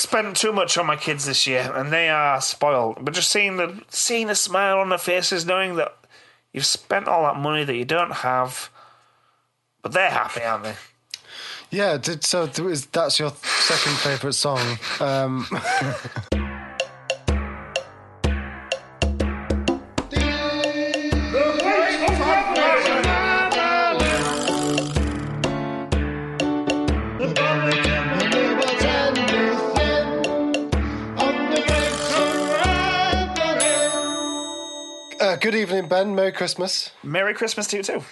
spent too much on my kids this year, and they are spoiled. But just seeing the seeing a smile on their faces, knowing that you've spent all that money that you don't have, but they're happy, aren't they? Yeah, so that's your second favourite song. Um, good evening, Ben. Merry Christmas. Merry Christmas to you too.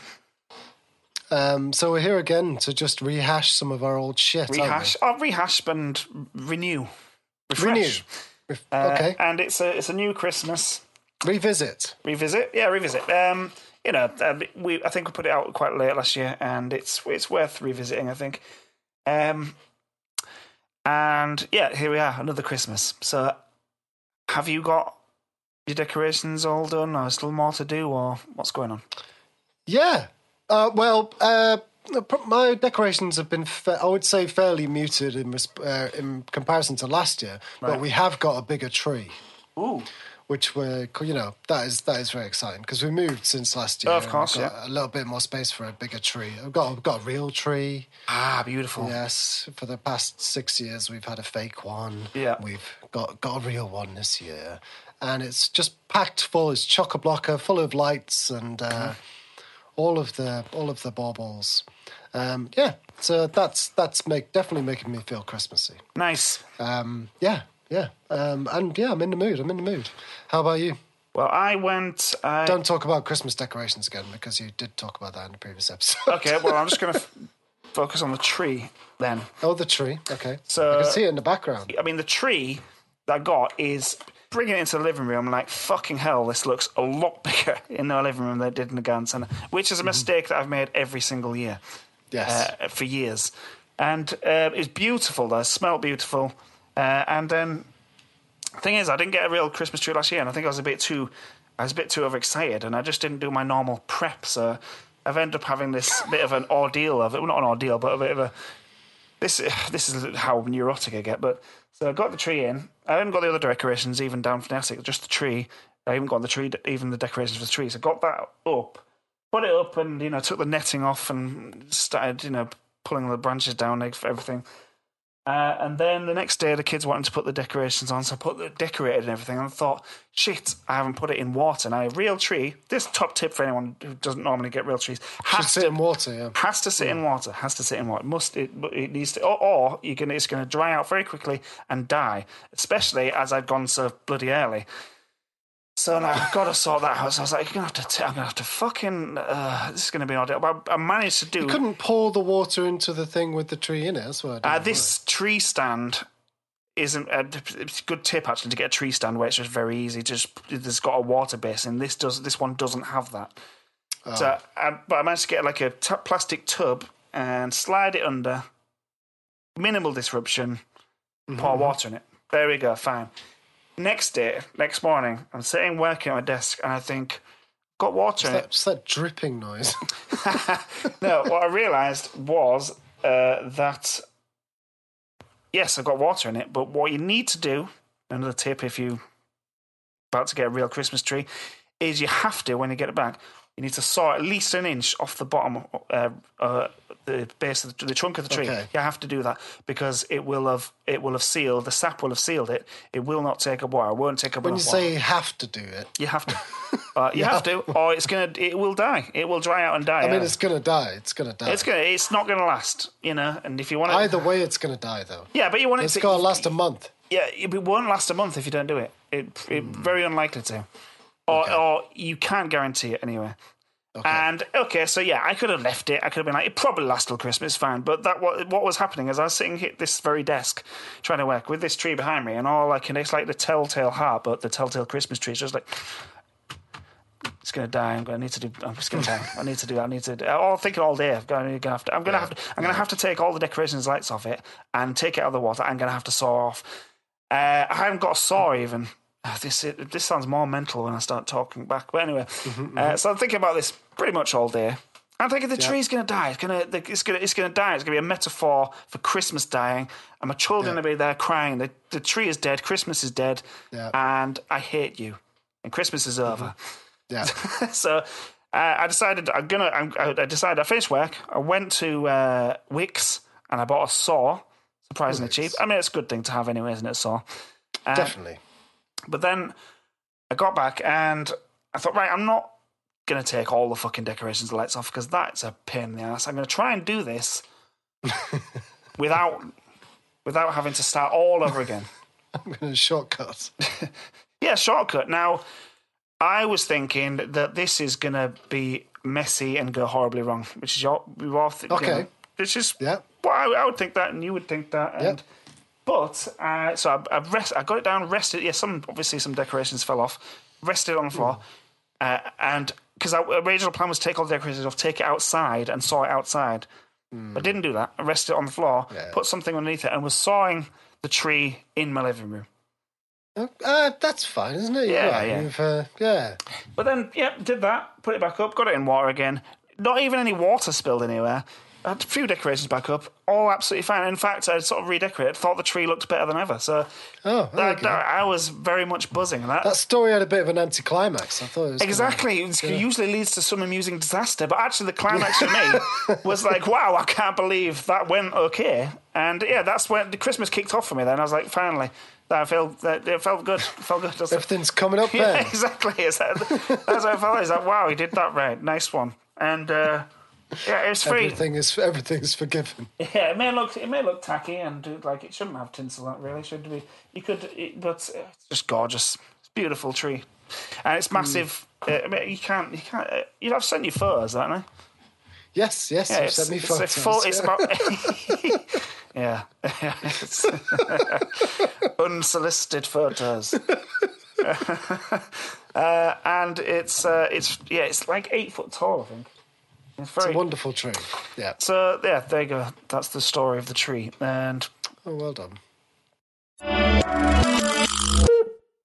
Um, so we're here again to just rehash some of our old shit. Rehash, oh, rehash and renew, Renew. refresh. Ref- Uh, okay. and it's a it's a new Christmas Revisit. revisit. Yeah, revisit. Um, you know, uh, we I think we put it out quite late last year, and it's it's worth revisiting. I think. Um, and yeah, here we are, another Christmas. So, have you got your decorations all done, or still more to do, or what's going on? Yeah. Uh, well, uh, my decorations have been, fa- I would say, fairly muted in uh, in comparison to last year. right. But we have got a bigger tree, Ooh, which we're, you know, that is that is very exciting because we moved since last year. Oh, of course, we've got yeah. A little bit more space for a bigger tree. I've got I've got a real tree. ah, beautiful. Yes, for the past six years we've had a fake one. Yeah. we've got got a real one this year, and it's just packed full. It's chock a blocker, full of lights and uh, all of the all of the baubles. Um, yeah, so that's that's make definitely making me feel Christmassy. Nice. Um, yeah, yeah, um, and yeah, I'm in the mood. I'm in the mood. How about you? Well, I went. I, Don't talk about Christmas decorations again because you did talk about that in the previous episode. okay, well, I'm just going to f- focus on the tree then. oh, the tree. Okay, So- I can see it in the background. I mean, the tree that I got is bringing it into the living room. Like fucking hell, this looks a lot bigger in the living room than it did in the garden centre, which is a mistake that I've made every single year Yes. uh, for years. And uh, it's beautiful. though. It smelled beautiful. Uh, and then thing is, I didn't get a real Christmas tree last year, and I think I was a bit too, I was a bit too overexcited, and I just didn't do my normal prep. So I've ended up having this bit of an ordeal of it. Well, not an ordeal, but a bit of a this this is how neurotic I get. But so I got the tree in. I haven't got the other decorations even down from the attic, just the tree. I haven't got the tree, even the decorations for the tree. So I got that up, put it up, and you know took the netting off and started you know pulling the branches down for everything. Uh, and then the next day, the kids wanted to put the decorations on, so I put the decorated and everything. And I thought, shit, I haven't put it in water. Now, a real tree. This top tip for anyone who doesn't normally get real trees Should to sit in water. Yeah. has to sit in water. Has to sit in water. Must it? It needs to, or, or you can. It's going to dry out very quickly and die. Especially as I'd gone so bloody early. So now I've got to sort that out. So I was like, "You're gonna have to. T- I'm gonna have to fucking. Uh, this is going to be an ordeal." But I managed to do. You couldn't pour the water into the thing with the tree in it. That's what I did. Uh, this tree stand isn't a, it's a good tip actually to get a tree stand where it's just very easy. Just it's got a water basin. This does. This one doesn't have that. So, I, but I managed to get like a t- plastic tub and slide it under. Minimal disruption. Pour water in it. There we go. Fine. Next day, next morning, I'm sitting working at my desk and I think, got water in it. That's that dripping noise. no, what I realised was uh, that yes, I've got water in it, but what you need to do, another tip if you about to get a real Christmas tree, is you have to when you get it back, you need to saw at least an inch off the bottom, uh, uh, the base of the, the trunk of the tree. Okay. You have to do that because it will have it will have sealed the sap will have sealed it. It will not take up water. It won't take up when you enough water. say you have to do it, you have to, uh, you have to, or it's gonna it will die. It will dry out and die. I mean, out. it's gonna die. It's gonna die. It's gonna. It's not gonna last, you know. And if you want to, Either way, it's gonna die though. yeah, but you want it It's to. gotta last a month. Yeah, it won't last a month if you don't do it. It, it very unlikely to, or or you can't guarantee it anyway. And okay, so yeah, I could have left it. I could have been like, it probably lasts till Christmas, fine. But that what what was happening is I was sitting at this very desk trying to work with this tree behind me, and all I can it's like the telltale heart, but the telltale Christmas tree. is just like it's gonna die. I'm gonna need to do. I'm just gonna die. I need to do. that. I need to. Do, I'm thinking all day. I'm gonna, gonna have to. I'm gonna have to. I'm gonna have to take all the decorations lights off it and take it out of the water. I'm gonna have to saw off. Uh, I haven't got a saw even. Uh, This this sounds more mental when I start talking back. But anyway, uh, so I'm thinking about this pretty much all day. I'm thinking the tree's going to die. It's going to, it's going to, it's going to die. It's going to be a metaphor for Christmas dying, and my children Yeah. will be there crying. The, the tree is dead. Christmas is dead, Yeah. and I hate you. And Christmas is over. Yeah. so uh, I decided I'm gonna. I'm, I decided I finished work. I went to uh, Wickes and I bought a saw. Surprisingly Wickes. cheap. I mean, it's a good thing to have anyway, isn't it? a Saw. Uh, Definitely. But then I got back and I thought, right, I'm not going to take all the fucking decorations and lights off because that's a pain in the ass. I'm going to try and do this without without having to start all over again. I'm going to shortcut. Yeah, shortcut. Now, I was thinking that this is going to be messy and go horribly wrong, which is your, we all think, Okay. which is Yeah. well, I, I would think that, and you would think that, and Yep. But uh, so I, I rest, I got it down, rested. Yeah, some obviously some decorations fell off. Rested on the floor, uh, and because our original plan was take all the decorations off, take it outside, and saw it outside. I didn't do that. I rested it on the floor, Yeah. put something underneath it, and was sawing the tree in my living room. Uh, that's fine, isn't it? Yeah, yeah. Uh, yeah. But then, yep, did that, put it back up, got it in water again. Not even any water spilled anywhere. I had a few decorations back up, all absolutely fine. In fact, I sort of redecorated, thought the tree looked better than ever. So Oh, that, that- I was very much buzzing. That, That story had a bit of an anticlimax. I thought it was gonna- exactly. It usually leads to some amusing disaster, but actually, the climax for me was like, wow, I can't believe that went okay. And yeah, that's when the Christmas kicked off for me. Then I was like, finally, that felt that it felt good. It felt good. I Everything's coming up Yeah, then. exactly. Is that, that's how I felt. Is that wow? He did that right. Nice one. And uh, yeah, it's free. Everything is everything's forgiven. Yeah, it may look it may look tacky and like it shouldn't have tinsel. on It really should be. You could, it, but it's just gorgeous. It's a beautiful tree, and it's massive. Uh, I mean, you can't you can't. Uh, you I've sent you photos, haven't I? Yes, yes. Yeah, it's, sent me it's photos. a full. It's yeah. about. yeah, It's- unsolicited photos. uh, and it's uh, it's yeah, it's like eight foot tall. I think. It's It's very. a wonderful tree. Yeah. so yeah, there you go. That's the story of the tree, and Oh, well done.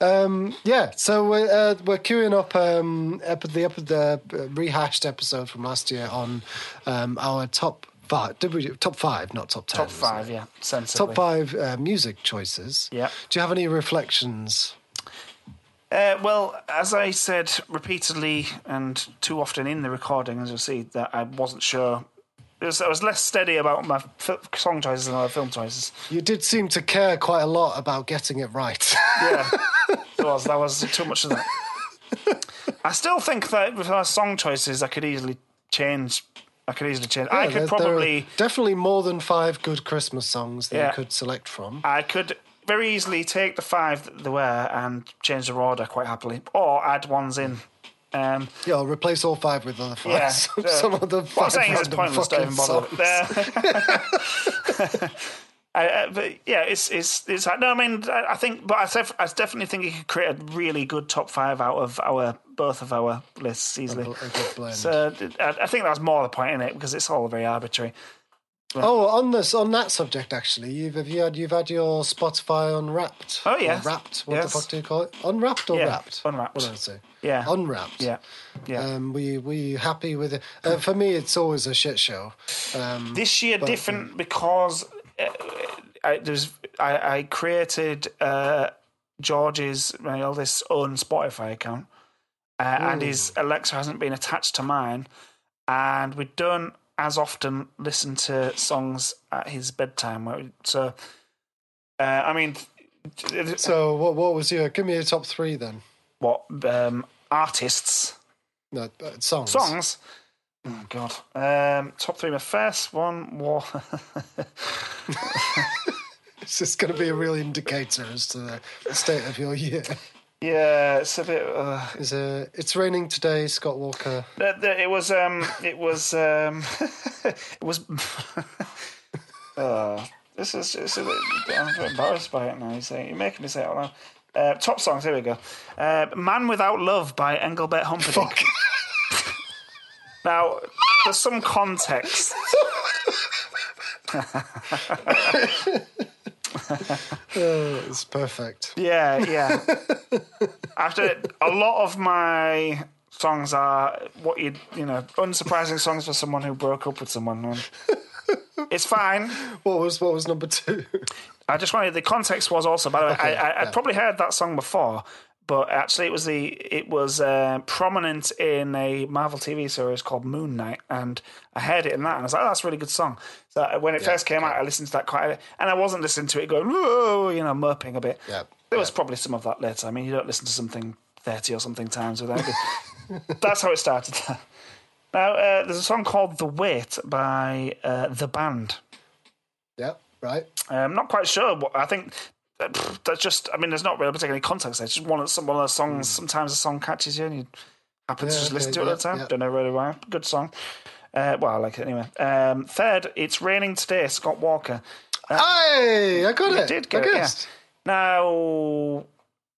Um, yeah, so we're, uh, we're queuing up um, epi- the, epi- the uh, rehashed episode from last year on um, our top five. Did we do top five, not top ten? top five, it? yeah, sensibly. Top five uh, music choices. Yeah. Do you have any reflections? Uh, well, as I said repeatedly and too often in the recording, as you'll see, that I wasn't sure. It was, I was less steady about my fi- song choices than my film choices. You did seem to care quite a lot about getting it right. Yeah, there was that was too much of that. I still think that with our song choices, I could easily change. I could easily change. I could there- there probably. definitely more than five good Christmas songs that Yeah. you could select from. I could very easily take the five that there were and change their order quite happily, or add ones in. Um, Yeah, I'll replace all five with other five. Yeah, some, uh, some of the What I'm five saying is random pointless to even bother. Uh, I, uh, but yeah, it's it's it's. No, I mean, I, I think, but I, def- I definitely think you could create a really good top five out of our both of our lists easily. A blend. So I, I think that's more the point in it because it's all very arbitrary. Oh, on this, on that subject, actually, you've have you had you've had your Spotify unwrapped. Oh, yes. Or wrapped. What Yes. the fuck do you call it? Unwrapped or Yeah, wrapped? unwrapped. What did I say? Yeah, Unwrapped. yeah, yeah. Um, we we happy with it? Uh, for me, it's always a shit show. Um, this year different because uh, I, there's I, I created uh, George's my eldest own Spotify account, uh, and his Alexa hasn't been attached to mine, and we don't as often listen to songs at his bedtime. So, uh, I mean, so what what was your? Give me your top three then. what um, artists No, uh, songs. songs? Oh God! Um, top three. My first one was. It's just going to be a real indicator as to the state of your year. Yeah, it's a bit. Uh, Is uh, it's raining today, Scott Walker. the- the- it was. Um, it was. Um, it was. uh, this is. Is a bit, I'm a bit embarrassed by it now. You say you're making me say it out loud. Uh, top songs. Here we go. Uh, "Man Without Love" by Engelbert Humperdinck. Now, there's some context. Oh, it's perfect. Yeah, yeah. After a lot of my songs are what you you know unsurprising songs for someone who broke up with someone. It's fine. What was what was number two? I just wanted the context was also. By the way, Okay, I, I, I'd probably heard that song before, but actually it was the it was uh, prominent in a Marvel TV series called Moon Knight, and I heard it in that, and I was like, oh, "That's a really good song." So uh, when it first came out, I listened to that quite a bit, and I wasn't listening to it going, "Whoa," you know, murping a bit. Yeah, There was probably some of that later. I mean, you don't listen to something thirty or something times without it. That's how it started. now uh, there's a song called "The Weight" by uh, the band. yeah, right. I'm not quite sure. What I think that's just. I mean, there's not really particularly context. there. It's just one of some one of those songs. Sometimes a song catches you, and you happen to. Yeah, just listen okay, to it all yeah, the time. yeah. Don't know really why. Good song. Uh, well, I like it anyway. Um, third, it's raining today. Scott Walker. Hey, I got it. did get I it. Guessed. Now,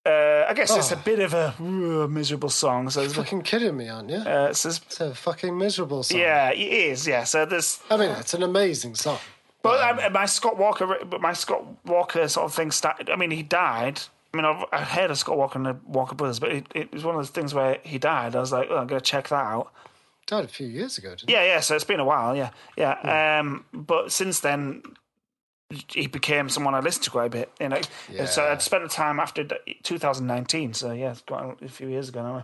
uh, I guess it's a Oh. bit of a uh, miserable song. So, there's, Fucking kidding me, aren't you? uh, there's- It's a fucking miserable song. yeah, it is. Yeah. So there's I mean, it's an amazing song. But I, my Scott Walker, but my Scott Walker sort of thing started. I mean, he died. I mean, I've, I heard of Scott Walker and the Walker Brothers, but it, it was one of those things where he died. I was like, oh, I'm going to check that out. Died a few years ago, didn't Yeah, yeah. So it's been a while. Yeah, yeah. Um, but since then, he became someone I listened to quite a bit. You know, so I'd spent the time after 2019. So yeah, it's quite a few years ago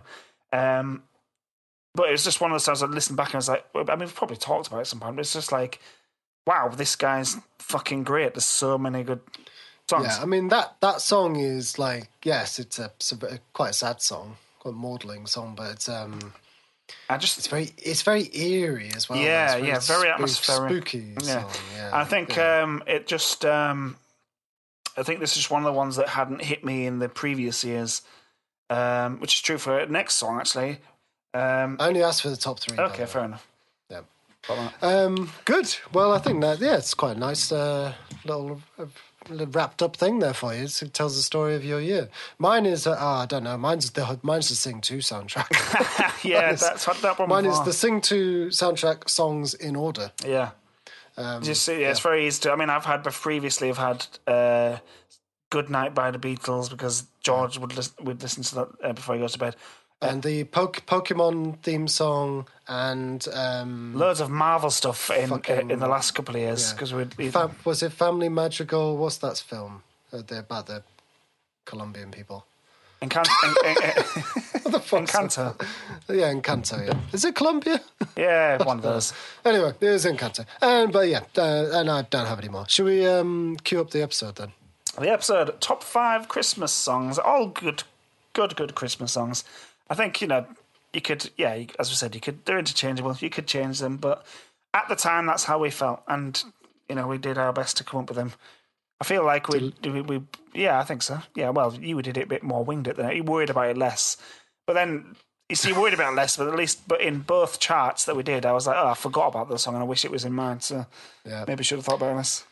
now. Um, but it was just one of those times I listened back and I was like, I mean, we've probably talked about it at some point, but it's just like, wow, this guy's fucking great. There's so many good songs. Yeah, I mean that that song is like yes, it's a, it's a quite a sad song, quite a maudling song, but it's um I just it's very it's very eerie as well. Yeah, It's yeah, very atmospheric. spooky. Yeah. Song, yeah. I think yeah. um, it just. Um, I think this is just one of the ones that hadn't hit me in the previous years, um, which is true for next song actually. Um, I only asked for the top three. okay, fair enough. Yeah. Um, good. Well, I think that yeah, it's quite a nice uh, little, uh, wrapped up thing there for you. It tells the story of your year. Mine is uh, oh, I don't know. Mine's the mine's the Sing Two soundtrack. yeah, that's what that one. Mine is was. the Sing Two soundtrack songs in order. yeah. Um, Just yeah, it's very easy to. I mean, I've had previously. I've had uh, "Good Night" by the Beatles because George would listen, would listen to that uh, before he goes to bed. And the po- Pokemon theme song and um, Loads of Marvel stuff in Fucking- in the last couple of years because we'd. we'd Fa- was it Family Madrigal? What's that film? Uh, they're about the Colombian people. Encan- en- en- en- What the fuck? Encanto. Yeah, Encanto. Yeah, is it Colombia? Yeah, one of those. anyway, it was Encanto. And but yeah, uh, and I don't have any more. Should we um, cue up the episode then? The episode top five Christmas songs, all good, good, good Christmas songs. I think you know you could, yeah, you, as we said, you could. They're interchangeable. You could change them, but at the time, that's how we felt, and you know we did our best to come up with them. I feel like we, we, we yeah, I think so. Yeah, well, you did it a bit more winged it than you worried about it less, but then. You see, you worried about it less, but at least, but in both charts that we did, I was like, oh, I forgot about the song, and I wish it was in mine. So Yeah, maybe I should have thought about this.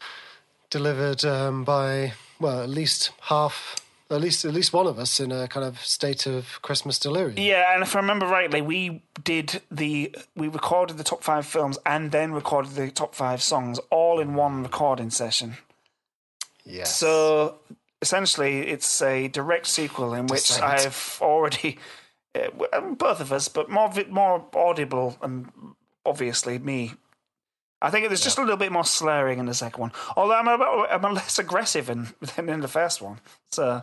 delivered um, by well, at least half, at least at least one of us in a kind of state of Christmas delirium. Yeah, and if I remember rightly, we did the we recorded the top five films and then recorded the top five songs all in one recording session. Yeah. So essentially, it's a direct sequel in which Descent. I've already uh, both of us, but more more audible and obviously me. I think there's just a little bit more slurring in the second one, although I'm a, I'm a less aggressive in, than in the first one. So,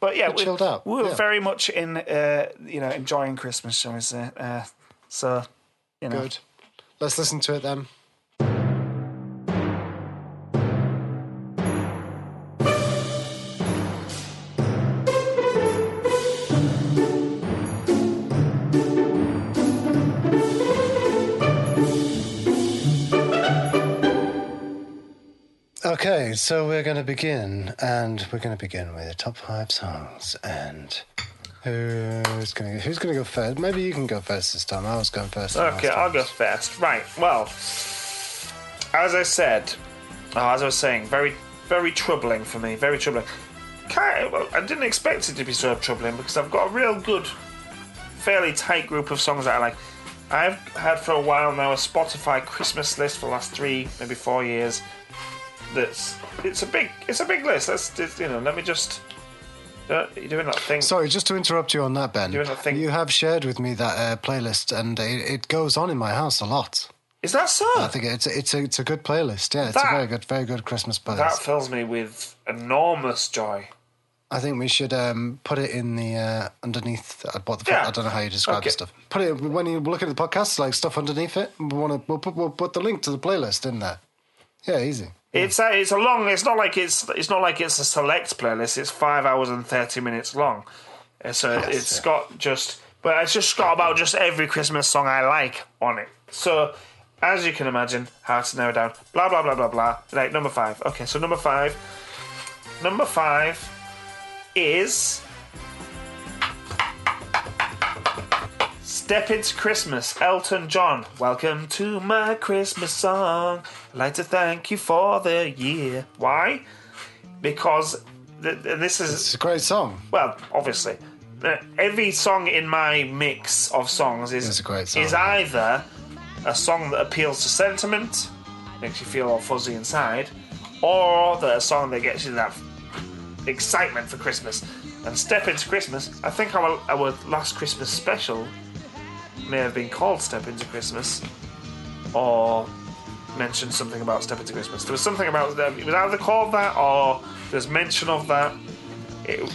but yeah, we, chilled out, we were yeah. very much in, uh, you know, enjoying Christmas, shall we say? Uh, so, you know, Good. Let's listen to it then. So we're going to begin, and we're going to begin with the top five songs. And who's going to who's going to go first? Maybe you can go first this time. I was going first. Okay. I'll go first. Right. Well, as I said, oh, as I was saying, very, very troubling for me. Very troubling. Kind of, well, I didn't expect it to be so troubling because I've got a real good, fairly tight group of songs that I like. I've had for a while now a Spotify Christmas list for the last three, maybe four years. That's it's a big it's a big list. It's, you know let me just Uh, You're doing that thing. Sorry, just to interrupt you on that, Ben. Doing that thing- You have shared with me that uh, playlist, and it, it goes on in my house a lot. Is that so? I think it's it's a, it's a good playlist. Yeah, it's That- a very good, very good Christmas playlist. that fills me with enormous joy. I think we should um, put it in the uh, underneath. Uh, what the, Yeah. I don't know how you describe Okay. the stuff. Put it when you look at the podcast, like stuff underneath it. We want to. We'll put we'll put the link to the playlist in there. Yeah, easy. It's a, it's a long. It's not like it's it's not like it's a select playlist. It's five hours and thirty minutes long. Uh, So Yes, it's yeah. got just, but it's just got about just every Christmas song I like on it. So as you can imagine, how to narrow down. Blah blah blah blah blah. Like number five. Okay, so number five. Number five is Step into Christmas, Elton John. Welcome to my Christmas song. I'd like to thank you for the year. Why? Because th- th- this is It's a great song. well, obviously, uh, every song in my mix of songs is It's a great song, is yeah. either a song that appeals to sentiment, makes you feel all fuzzy inside, or the a song that gets you that excitement for Christmas. And Step into Christmas, I think our, our last Christmas special may have been called Step into Christmas, or mentioned something about Step into Christmas. There was something about them. It was either called that or there's mention of that. It,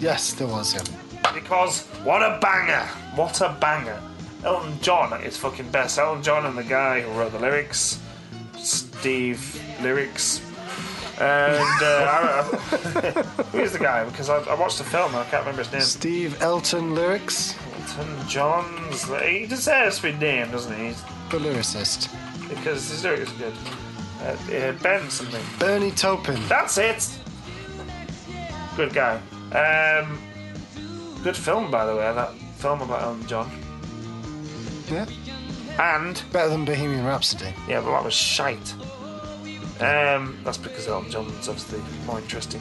Yes, there was. Yeah. because what a banger! What a banger! Elton John his fucking best. Elton John and the guy who wrote the lyrics, Steve Lyrics. And uh, I, who is the guy? Because I, I watched the film and I can't remember his name. Steve Elton lyrics, Elton John's. He deserves to be named, doesn't he? He's- the lyricist. Because his lyrics are good. Uh, uh, ben something. Bernie Taupin. That's it. Good guy. Um, good film, by the way. That film about Elton John. Yeah, And better than Bohemian Rhapsody. yeah, but that was shite. Um, that's because Elton John's obviously more interesting.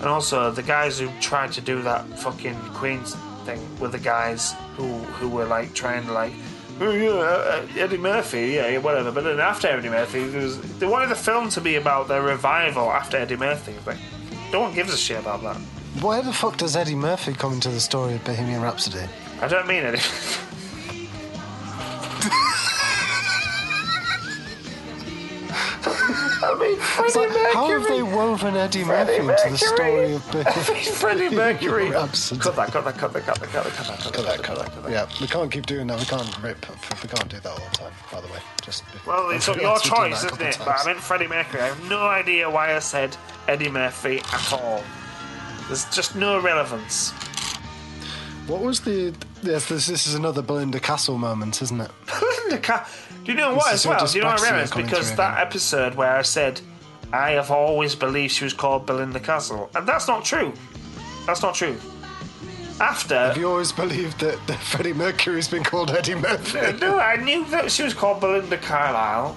And also the guys who tried to do that fucking Queens thing were the guys who who were like trying to like. Oh yeah, uh, Eddie Murphy, yeah, whatever. But then after Eddie Murphy, was, they wanted the film to be about their revival after Eddie Murphy. Like, no one gives a shit about that. Where the fuck does Eddie Murphy come into the story of Bohemian Rhapsody? I don't mean Eddie. Freddie like, how have they woven Eddie Freddie Murphy into the story of Freddie Mercury. Cut that, cut that, cut that, cut that, cut that, cut that, cut that, cut that, cut that. Yeah, we can't keep doing that. We can't rip. We can't do that all the time. By the way, just Well, it's your choice, isn't it? But I meant Freddie Mercury. I have no idea why I said Eddie Murphy at all. There's just no relevance. What was the? Yes, this, this is another Belinda Castle moment, isn't it? Belinda Castle. Do you know what as well? Do you know what I? Because that again. episode where I said I have always believed she was called Belinda Castle, and that's not true. That's not true. After Have you always believed that, that Freddie Mercury's been called Eddie Murphy? no, I knew that she was called Belinda Carlisle,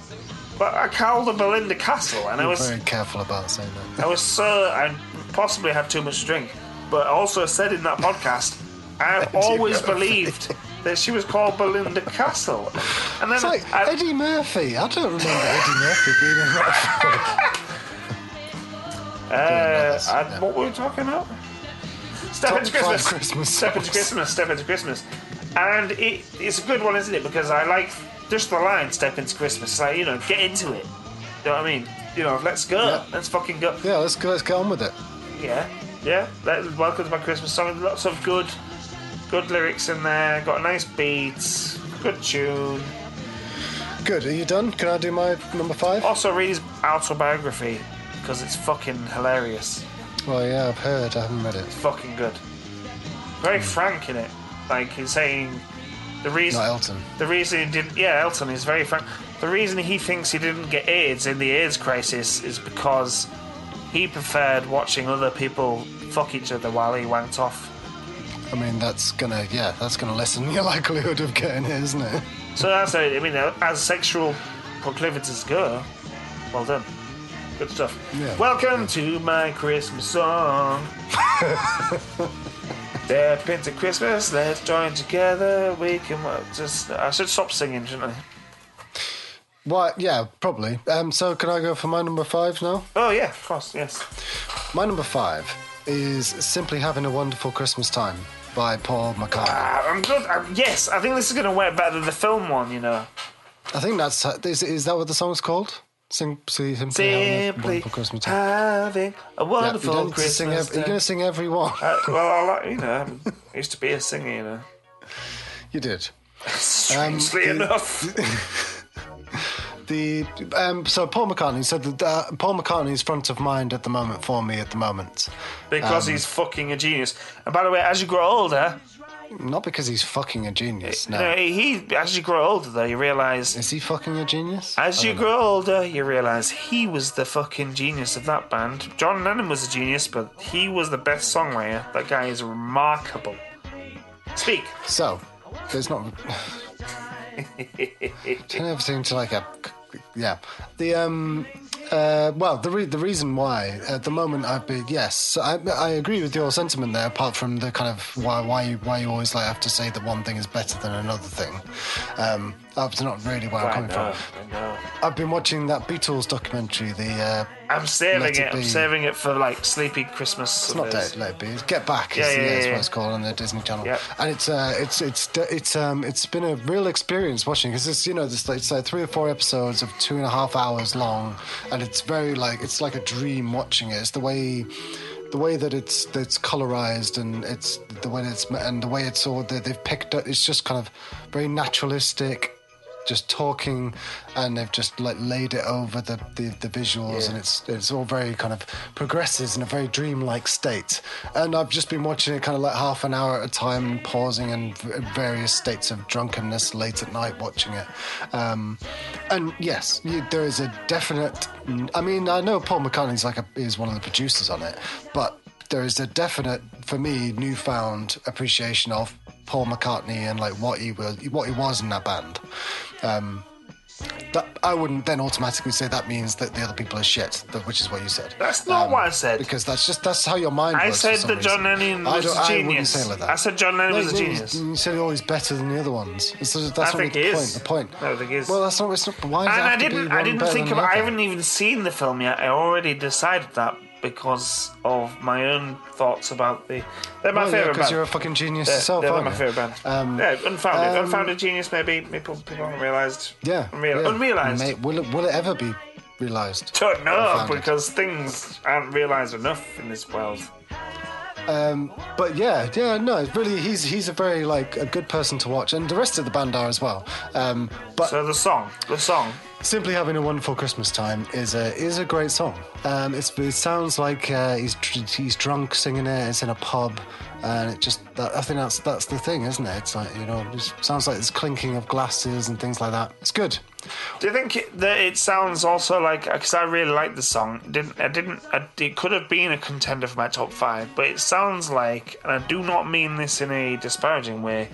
but I called her Belinda Castle, and I was Very careful about saying that. I was so I possibly had too much to drink, but I also said in that podcast I've always Murphy. believed that she was called Belinda Castle, and then It's like I, Eddie Murphy. I don't remember Eddie Murphy being in that film. uh, I- what were we talking about? Step Top into Christmas. Christmas Step into. Christmas. Step into Christmas, and it, it's a good one, isn't it? Because I like just the line "Step into Christmas." Like you know, get into it. You know what I mean? You know, let's go. Yeah. Let's fucking go. Yeah, let's go. Let's get on with it. Yeah, yeah. Welcome to my Christmas song. Lots of good, good lyrics in there. Got a nice beat. Good tune. Good. Are you done? Can I do my number five? Also, read his autobiography because it's fucking hilarious. Well, yeah, I've heard. I haven't read it. It's fucking good. Very hmm. frank in it. Like he's saying the reason. Not Elton. The reason he didn't. Yeah, Elton is very frank. The reason he thinks he didn't get AIDS in the AIDS crisis is because he preferred watching other people fuck each other while he wanked off. I mean, that's gonna. Yeah, that's gonna lessen your likelihood of getting it, isn't it? So that's I mean, as sexual proclivities go, well done. Good stuff. Yeah. Welcome to my Christmas song. Step into Christmas, let's join together. We can uh, just. I should stop singing, shouldn't I? Why? Yeah, probably. Um, so can I go for my number five now? Oh, yeah, of course, yes. My number five is Simply Having a Wonderful Christmas Time by Paul McCartney. Ah, I'm good. Um, yes, I think this is going to work better than the film one. You know, I think that's. Is, is that what the song's called? Sing, see, Simply, Having a simply Christmas Time. having a Yeah, you wonderful don't need sing Christmas. you're going to sing every one. Uh, well, I like, you know, I used to be a singer. You know, You did. strangely Um, enough. The um, so Paul McCartney said that uh, Paul McCartney's front of mind at the moment for me at the moment, Because um, he's fucking a genius. And by the way, as you grow older, not because he's fucking a genius. you No, he as you grow older, though, you realise is he fucking a genius? As you know. grow older, you realise he was the fucking genius of that band. John Lennon was a genius, but he was the best songwriter. That guy is remarkable. Speak. So there's not. Turn everything to like a yeah. The um uh well the re- the reason why at the moment I've been yes I I agree with your sentiment there. Apart from the kind of why why you why you always like have to say that one thing is better than another thing. Um, that's not really where I'm I coming know, from. I know. I've been watching that Beatles documentary. The uh, I'm saving Let it. it I'm saving it for like sleepy Christmas. It's not Let, Let It Be. It's Get Back. Yeah, is, yeah, yeah, is yeah, what it's called on the Disney Channel. Yeah. And it's uh, it's it's it's um it's been a real experience watching because it's you know it's like, it's like three or four episodes of two and a half hours long, and it's very like it's like a dream watching it. It's the way. The way that it's that it's colorized and it's the way it's and the way it's all that they've picked up, it's just kind of very naturalistic, just talking, and they've just like laid it over the the, the visuals, Yeah. and it's it's all very kind of progresses in a very dreamlike state. And I've just been watching it kind of like half an hour at a time, pausing in v- various states of drunkenness late at night watching it. Um, and yes, you, there is a definite. I mean, I know Paul McCartney's like a, is one of the producers on it, but there is a definite, for me, newfound appreciation of Paul McCartney and like what he was, what he was in that band. Um, that I wouldn't then automatically say that means that the other people are shit, which is what you said. That's not what I said. Because that's just that's how your mind. I said that John. Lennon I was a I wouldn't genius. say like that. I said John Lennon No, was a genius. You said oh, he's better than the other ones. It's, that's I not think the he point. The point. I think he is. Well, that's not. It's not why And I didn't. I didn't think about. I haven't even seen the film yet. I already decided that because of my own thoughts about the. They're my Well, yeah, favorite because band. you're a fucking genius they're, yourself, they're my favorite band. Um, yeah, unfounded. um, unfounded genius. Maybe people people haven't realised. Yeah. Unreal, yeah. Unrealised. Mate, will it will it ever be realised? Don't know because things aren't realised enough in this world. Um, but yeah, yeah, no, really, he's he's a very like a good person to watch, and the rest of the band are as well. Um, but So the song, the song. Simply having a wonderful Christmas time is a is a great song. Um, it's, it sounds like uh, he's he's drunk singing it. It's in a pub, and it just that, I think that's that's the thing, isn't it? It's like you know, it sounds like there's clinking of glasses and things like that. It's good. Do you think that it sounds also like because I really like the song? Didn't I didn't I, it could have been a contender for my top five, but it sounds like, and I do not mean this in a disparaging way.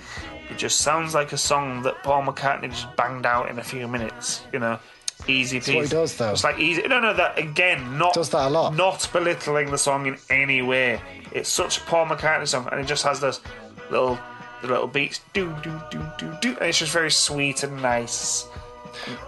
It just sounds like a song that Paul McCartney just banged out in a few minutes. You know, easy peasy. what he does, though. It's like easy. No, no, that again, not Does that a lot. Not belittling the song in any way. It's such a Paul McCartney song, and it just has those little, the little beats, do do do do do, and it's just very sweet and nice.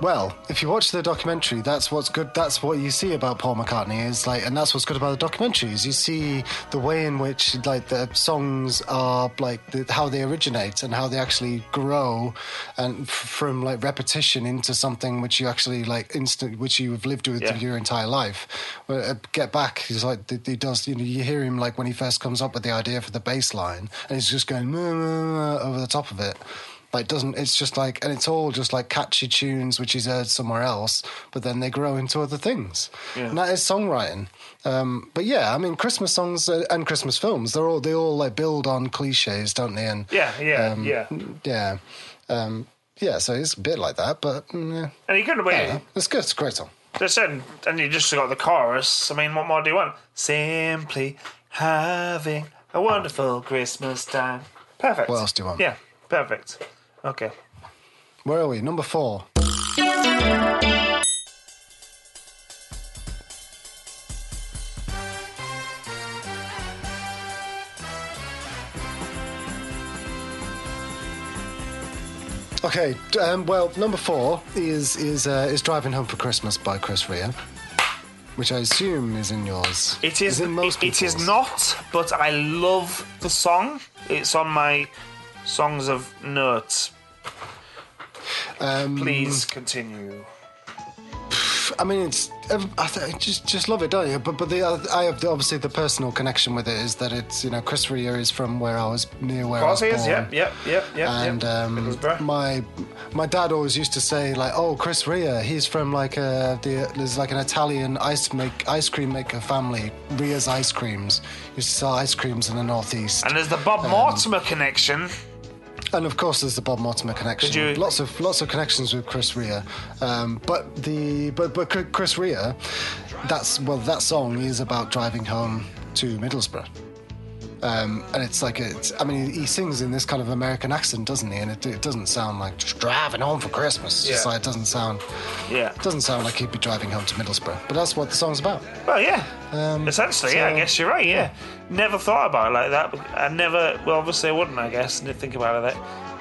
Well, if you watch the documentary, that's what's good. That's what you see about Paul McCartney is like, and that's what's good about the documentary is you see the way in which like the songs are like the, how they originate and how they actually grow, and f- from like repetition into something which you actually like instant, which you have lived with Yeah. your entire life. Well, uh, Get back, he's like he does. You know, you hear him like when he first comes up with the idea for the bass line, and he's just going over the top of it. Like doesn't it's just like and it's all just like catchy tunes which he's heard somewhere else, but then they grow into other things. Yeah. And that is songwriting. Um, but yeah, I mean Christmas songs uh, and Christmas films, they're all they all like build on cliches, don't they? And Yeah, yeah, um, yeah. yeah, um, yeah. So it's a bit like that, but mm, yeah, And you couldn't wait. it's good. It's a great song. Just said, and you just got the chorus. I mean, what more do you want? Simply having a wonderful Christmas time. Perfect. What else do you want? Yeah, perfect. Okay. Where are we? Number four. Okay, um, well, number four is is uh, is driving home for Christmas by Chris Rea. which I assume is in yours. It is. in most it- it is not, but I love the song. It's on my songs of notes. Um, Please continue. I mean, it's I th- just just love it, don't you? But but the I have the, obviously the personal connection with it is that it's you know Chris Rea is from where I was near where I was he is. born. Yep, yep, yep, yep. And yep. um, my my dad always used to say like, "Oh, Chris Rea, he's from like a the, there's like an Italian ice make ice cream maker family, Rea's Ice Creams. Used to sell ice creams in the northeast." and there's the Bob um, Mortimer connection. And of course, there's the Bob Mortimer connection. You- Lots of lots of connections with Chris Rea, um, but the but but Chris Rea, that's well that song is about driving home to Middlesbrough, um, and it's like it's. I mean, he sings in this kind of American accent, doesn't he? And it, it doesn't sound like just driving home for Christmas. It's Yeah. like it doesn't sound Yeah. it doesn't sound like he'd be driving home to Middlesbrough. But that's what the song's about. Well, yeah. Um, Essentially, yeah. I guess you're right. Yeah. Never thought about it like that. but I never. Well, obviously, I wouldn't. I guess. Didn't think about it.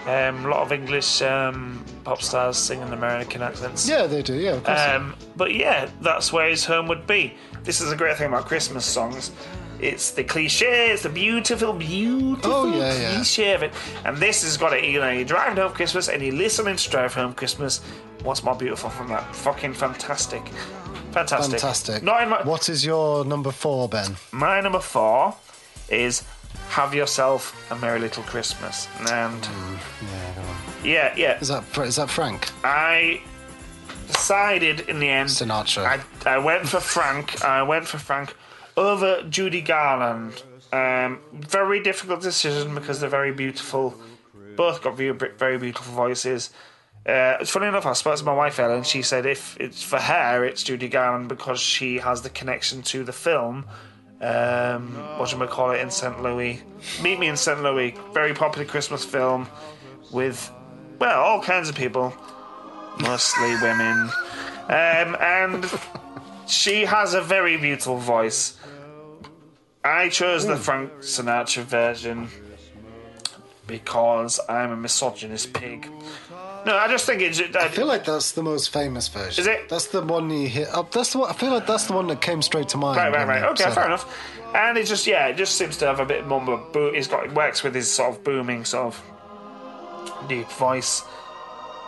Um, a lot of English um, pop stars sing in American accents. Yeah, they do. Yeah, of course. Um, but yeah, that's where his home would be. This is a great thing about Christmas songs. It's the cliche, it's the beautiful, beautiful Oh, yeah, yeah. cliche of it. And this has got it. You know, you're driving home Christmas and you're listening to Drive Home Christmas. What's more beautiful from that? Fucking fantastic. Fantastic. Fantastic. Not in my, What is your number four, Ben? my number four is Have Yourself a Merry Little Christmas. And mm, Yeah, yeah, yeah. Is that is that Frank I decided in the end. Sinatra? I, I went for Frank. I went for Frank over Judy Garland. Um, very difficult decision because they're very beautiful. Both got very, very beautiful voices. Uh, it's funny enough. I spoke to my wife Ellen. She said if it's for her, it's Judy Garland because she has the connection to the film. Um, what do we call it in St. Louis? Meet Me in St. Louis. Very popular Christmas film with well all kinds of people mostly women. Um, and she has a very beautiful voice. I chose the Frank Sinatra version because I'm a misogynist pig. No, I just think it's. I feel like that's the most famous version. Is it? That's the one you hit. up. that's the one. I feel like that's the one that came straight to mind. Right, right, right. Okay, fair it. enough. And it just, yeah, it just seems to have a bit more of a boo. He's got, he works with his sort of booming, sort of deep voice.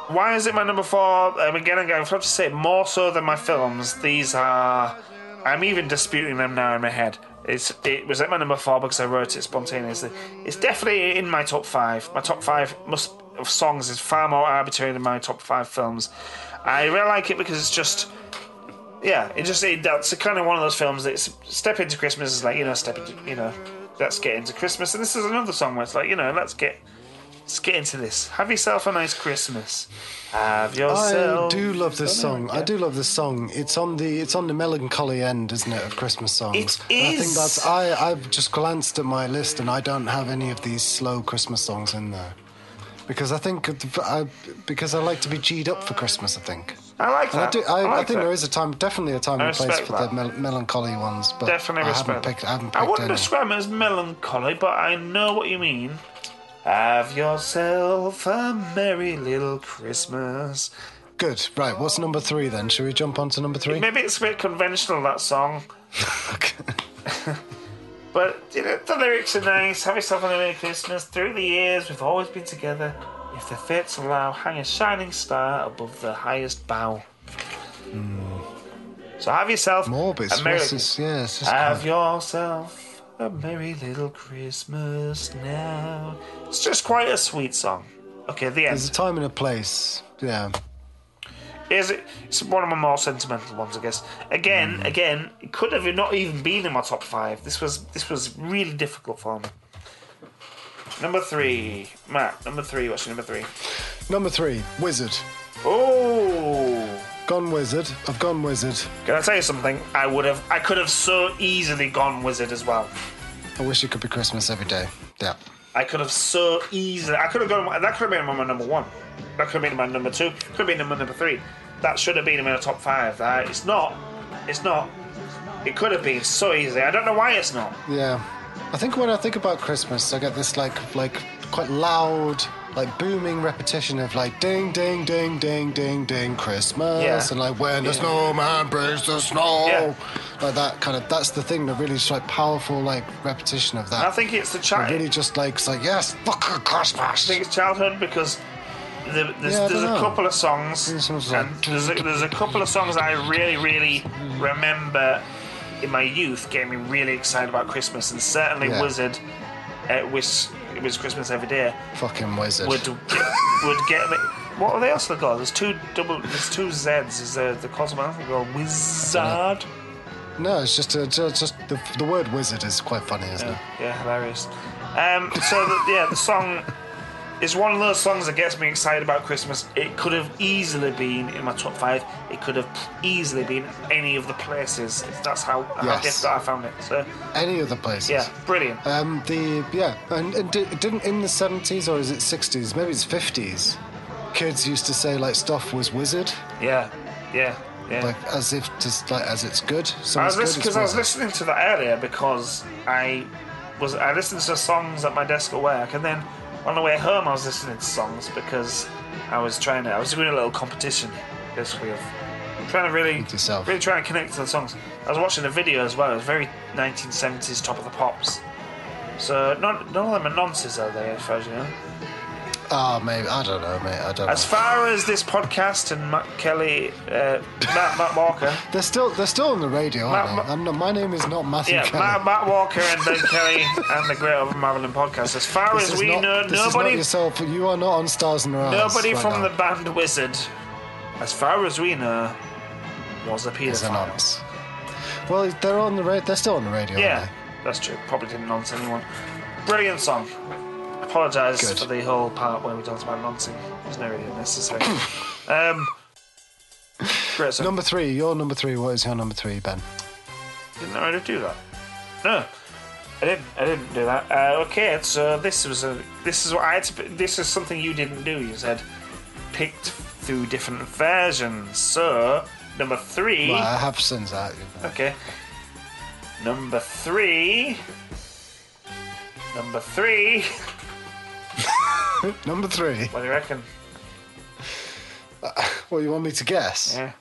Why is it my number four? Um, again, I'm going to have to say more so than my films. These are, I'm even disputing them now in my head. It's, it was at my number four because I wrote it spontaneously. It's definitely in my top five. My top five must of songs is far more arbitrary than my top five films. I really like it because it's just yeah, it just it, that's kind of one of those films that step into Christmas is like you know step into you know let's get into Christmas, and this is another song where it's like you know let's get let's get into this. Have yourself a nice Christmas. Have yourself. I do love this song. I do love this song. It's on the it's on the melancholy end, isn't it, of Christmas songs? It And I think that's I I've just glanced at my list and I don't have any of these slow Christmas songs in there. Because I think I because I like to be G'd up for Christmas. I think. I like And I do. I, I, like think that. there is a time, definitely a time and place for that. the mel- melancholy ones. But Definitely I haven't picked. I haven't I wouldn't any. describe it as melancholy, but I know what you mean. Have yourself a merry little Christmas. Good. Right. What's number three then? Should we jump on to number three? Maybe it's a bit conventional that song. But you know, the lyrics are nice. Have yourself a Merry Christmas. Through the years, we've always been together. If the fates allow, hang a shining star above the highest bough. Hmm. So have yourself Morbus. a merry. What's this? Yeah. Have yourself a merry little Christmas now. It's just quite a sweet song. Okay, the end. There's a time and a place. Yeah. Is it? It's one of my more sentimental ones, I guess. Again, Mm. again, it could have not even been in my top five. This was this was really difficult for me. Number three, Mat. Number three. What's your number three? Number three. Wizzard. Oh, Gone Wizzard. I've gone Wizzard. can I tell you something? I would have. I could have so easily gone Wizzard as well. I wish it could be Christmas every day. Yeah. I could have so easily. I could have gone. That could have been my number one. That could have been my number two. Could have been my number three. That should have been in my top five. Uh, it's not. It's not. It could have been so easy. I don't know why it's not. Yeah. I think when I think about Christmas, I get this like like quite loud, like booming repetition of like ding ding ding ding ding ding Christmas Yeah. and like when the snowman brings the snow Yeah. like that kind of that's the thing the really just like powerful like repetition of that And I think it's the child. really just like it's like yes fucking Christmas I think it's childhood because the, there's, Yeah, there's a couple of songs, There's and there's a, there's a couple of songs I really, really remember in my youth getting me really excited about Christmas, and certainly Yeah. Wizzard, uh, wish it was Christmas every day, fucking Wizzard would get, would get me. What are they also called? There's two double. There's two Z's. Is there the Cosmo? Go Wizard. no it's just a, just, just the, the word wizard is quite funny isn't it Yeah, hilarious. Um, so the, yeah, the song is one of those songs that gets me excited about Christmas. It could have easily been in my top five. It could have easily been any of the places. That's how, Yes. difficult I found it. So any other places yeah, brilliant. Um, the yeah, and, and di- didn't in the seventies or is it sixties? Maybe it's fifties. Kids used to say like stuff was wizard, Yeah, yeah, yeah. like as if just like as it's good. So I it's was good, because I was listening to that earlier because I was I listened to songs at my desk at work, and then on the way home I was listening to songs because I was trying to I was doing a little competition basically of trying to really really trying to connect to the songs. I was watching a video as well. It was very 1970s top of the pops. So none, none of them are nonsense, are they? As far as you know. Oh, maybe I don't know, mate. I don't know. As know. far as this podcast and Mat Kelly, uh, Mat, Mat Walker, They're still they're still on the radio, aren't Ma- they? I'm not, my name is not Matthew Yeah, Kelly. Mat, Mat Walker and Ben Kelly and the Great Unravelling podcast. As far this as we not, know, this is not nobody, yourself. You are not on Stars and Around. nobody from the band Wizzard, as far as we know, was a paedophile. Well, they're on the radio. They're still on the radio. Yeah, that's true. Probably didn't nonce anyone. Brilliant song. Apologise Good. for the whole part where we talked about noncing. It was not really necessary. um, great song. Number three. Your number three. What is your number three, Ben? Didn't know how to do that. No, I didn't. I didn't do that. Uh, okay, so this was a. This is what I had to. This is something you didn't do. You said picked through different versions. So number three. Well, I have since that. Okay. Number three. Number three. Number three. What do you reckon? Uh, what you want me to guess? Yeah.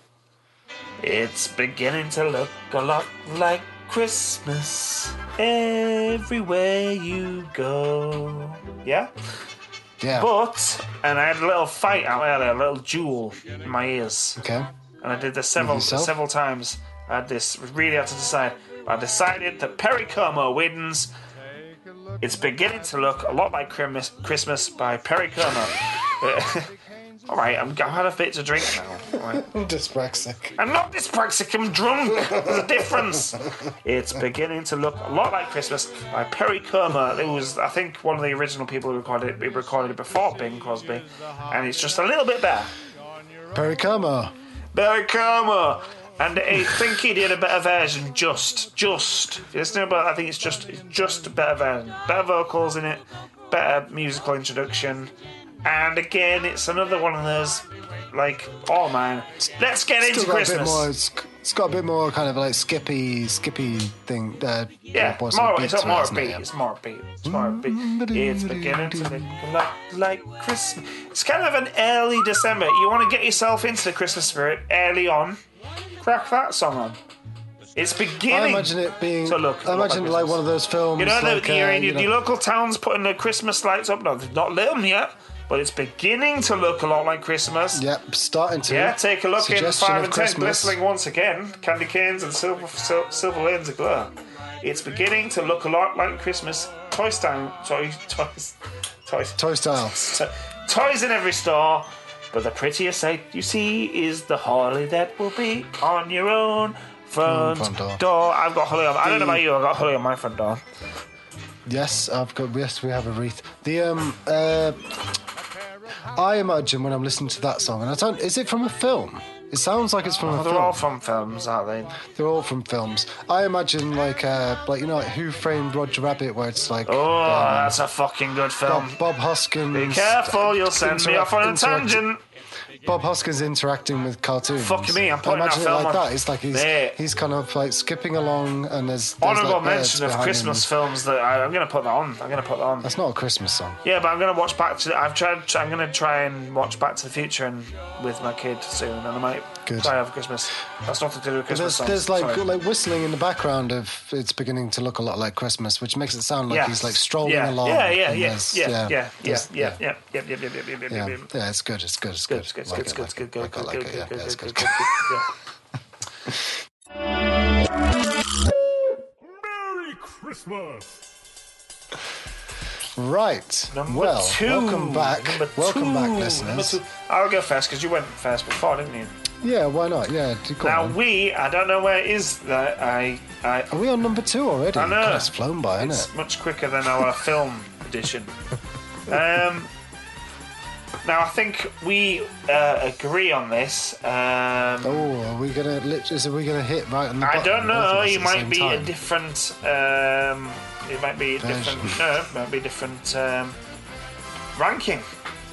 It's beginning to look a lot like Christmas everywhere you go. Yeah? Yeah. But, and I had a little fight out earlier, a little duel in my ears. okay. And I did this several several times. I had this, really had to decide. I decided that Perry Como wins. It's beginning to look a lot like Christmas, by Perry Como. Uh, all right, I'm, I've had a bit to drink now. Right. I'm dyspraxic. I'm not dyspraxic, I'm drunk. There's a difference. It's beginning to look a lot like Christmas by Perry Como. It was, I think, one of the original people who recorded it. He recorded it before Bing Crosby, and it's just a little bit better. Perry Como. Perry Como. And I think he did a better version, just, just. If you listen it, I think it's just, it's just a better version. Better vocals in it, better musical introduction, and again, it's another one of those, like, oh man, let's get Still into got a bit Christmas. more. It's, it's got a bit more kind of like skippy, skippy thing. Uh, Yeah, more, it's beats more to it, isn't it? beat. It's more beat. It's more beat. It's beginning to look like, like Christmas. It's kind of an early December. You want to get yourself into the Christmas spirit early on. Crack that song on. It's beginning. I imagine it being. So look, I imagine like like one of those films. You know, like, the, uh, your, you know- your local towns putting the Christmas lights up. No, they've not lit them yet, but it's beginning to look a lot like Christmas. Yep, starting to. Yeah, take a look in Suggestion five and ten, Christmas. glistening once again. Candy canes and silver sil- silver lanes aglow. It's beginning to look a lot like Christmas. Toy Town, toy, toys, toys, Toy style. to- toys in every store. But the prettiest sight you see is the holly that will be on your own front, front door. door. I've got holly on. I don't know about you. I've got holly on my front door. Yes, I've got. Yes, we have a wreath. The um. Uh, I imagine when I'm listening to that song, and I don't. Is it from a film? It sounds like it's from a They're film. all from films, aren't they? They're all from films. I imagine like uh, like you know like Who Framed Roger Rabbit, where it's like Oh, um, that's a fucking good film. Bob, Bob Hoskins. Be careful, you'll send me off on a tangent. Bob Hoskins interacting with cartoons. Fuck me, I'm putting Imagine that it film like on. that. It's like he's Mate. he's kind of like skipping along, and there's, there's Honourable like mention of Christmas him. films that I, I'm going to put that on. I'm going to put that on. That's not a Christmas song. Yeah, but I'm going to watch Back to. I've tried. I'm going to try and watch Back to the Future and with my kid soon, and I might Good. try over Christmas. That's nothing to do with Christmas There's, there's like Sorry. like whistling in the background of it's beginning to look a lot like Christmas, which makes it sound like Yes. he's like strolling yeah. along. Yeah, yeah, yeah, yeah, yeah, yeah, yeah, yeah, yeah, yeah, yeah, yeah, yeah, yeah, yeah. yeah. Yeah, it's good. It's good. It's Good, good. good, Like good, it, good, like good, it, good, like it, good, like good, it, yeah, good, yeah, it's good, good. good, good, yeah. Merry Christmas! Right. Number well, two. welcome back. Number welcome back, two. listeners. Number two. I'll go first because you went first before, didn't you? Yeah, why not? Yeah, Now on. we, I don't know where it is that I, I. Are we on number two already? I know. God, it's flown by, isn't It's it? much quicker than our film edition. Um, now I think we uh, agree on this. Um, Oh, are we gonna? Is are we gonna hit right on the? I don't know. It might be a different. Um, it might be a different. No, it might be a different um, ranking.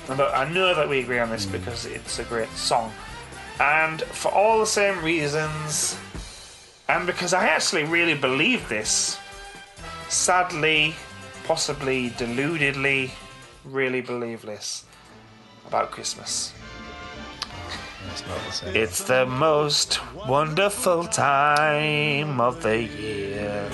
But I know that we agree on this because it's a great song, and for all the same reasons, and because I actually really believe this. Sadly, possibly deludedly, really believe this about Christmas. It's not the same. It's the most wonderful time of the year.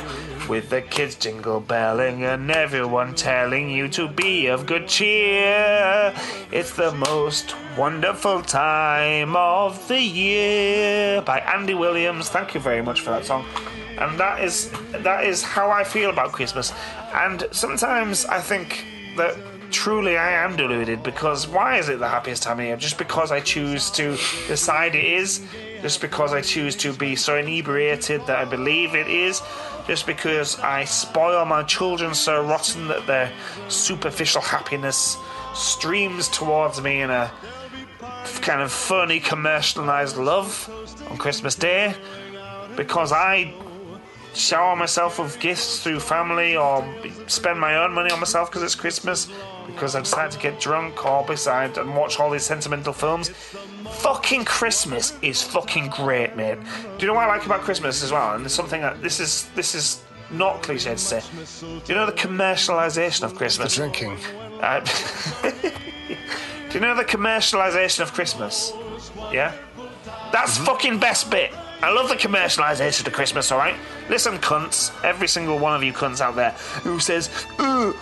With the kids jingle belling and everyone telling you to be of good cheer. It's the most wonderful time of the year by Andy Williams. Thank you very much for that song. And that is that is how I feel about Christmas. And sometimes I think that truly I am deluded because why is it the happiest time of year? Just because I choose to decide it is? Just because I choose to be so inebriated that I believe it is? Just because I spoil my children so rotten that their superficial happiness streams towards me in a kind of funny commercialized love on Christmas Day? Because I shower myself with gifts through family or spend my own money on myself because it's Christmas, because I decided to get drunk or decide and watch all these sentimental films. Fucking Christmas is fucking great, mate. Do you know what I like about Christmas as well? And there's something that this is this is not cliche to say. Do you know the commercialization of Christmas? The drinking. Uh, do you know the commercialization of Christmas? Yeah? That's fucking best bit. I love the commercialization of Christmas, alright? Listen, cunts, every single one of you cunts out there who says, oh,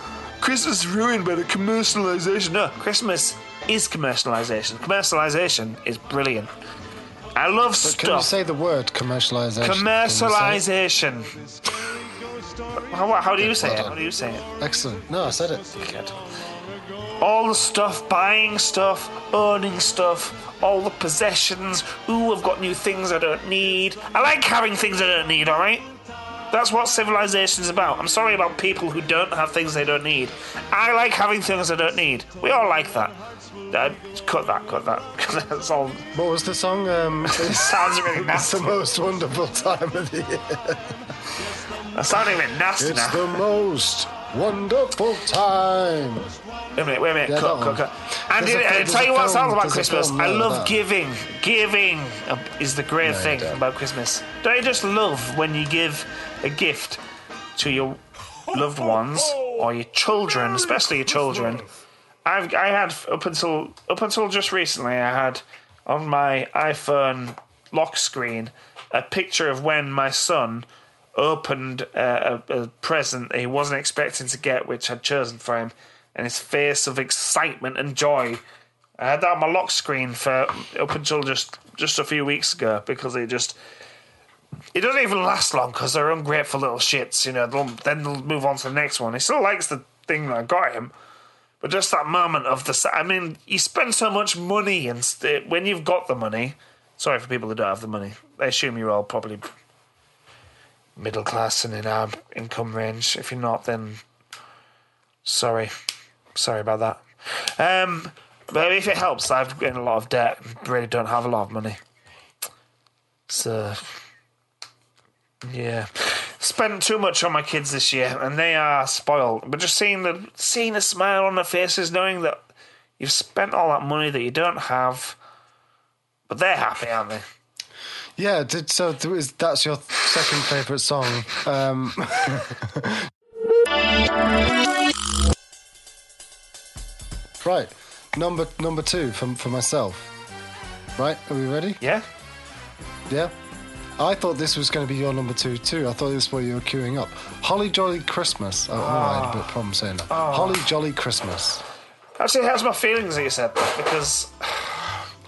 Christmas ruined by the commercialization. No, Christmas is commercialization. Commercialization is brilliant. I love stuff. Can you say the word commercialization? Can you say it? Commercialization. How, how do you say Well it? How do you say it? Excellent. No, I said it. Good. All the stuff, buying stuff, owning stuff, all the possessions. Ooh, I've got new things I don't need. I like having things I don't need, alright? That's what civilization's about. I'm sorry about people who don't have things they don't need. I like having things I don't need. We all like that. Uh, cut that, cut that. That's all. What was the song? Um, it's, Sounds really nasty. it's the most wonderful time of the year. That's sounding a bit nasty It's now. the most wonderful time. Wait a minute, wait a minute. Yeah, cut, cut, cut. And a it- fi- I there's tell you what sounds about Christmas. I love giving. Giving uh, is the great No, thing about Christmas. Don't you just love when you give a gift to your loved ones or your children, especially your children? I've I had up until up until just recently. I had on my iPhone lock screen a picture of when my son opened uh, a, a present he wasn't expecting to get, which I'd chosen for him, and his face of excitement and joy. I had that on my lock screen for up until just just a few weeks ago because it just it doesn't even last long because they're ungrateful little shits. You know, they'll, then they'll move on to the next one. He still likes the thing that I got him, but just that moment of the. I mean, you spend so much money, and st- when you've got the money. Sorry for people who don't have the money. I assume you're all probably middle class and in our income range. If you're not, then sorry, sorry about that. Um, but if it helps, I've in a lot of debt. Really, don't have a lot of money. So, yeah, spent too much on my kids this year, and they are spoiled. But just seeing the seeing the smile on their faces, knowing that you've spent all that money that you don't have, but they're happy, aren't they? Yeah, so that's your second favourite song. Um, right, number number two for, for myself. Right, are we ready? Yeah. Yeah. I thought this was going to be your number two too. I thought this was what you were queuing up. Holly Jolly Christmas. Oh, oh I had a bit of problem saying that. Holly Jolly Christmas. Actually, it hurts my feelings that you said that because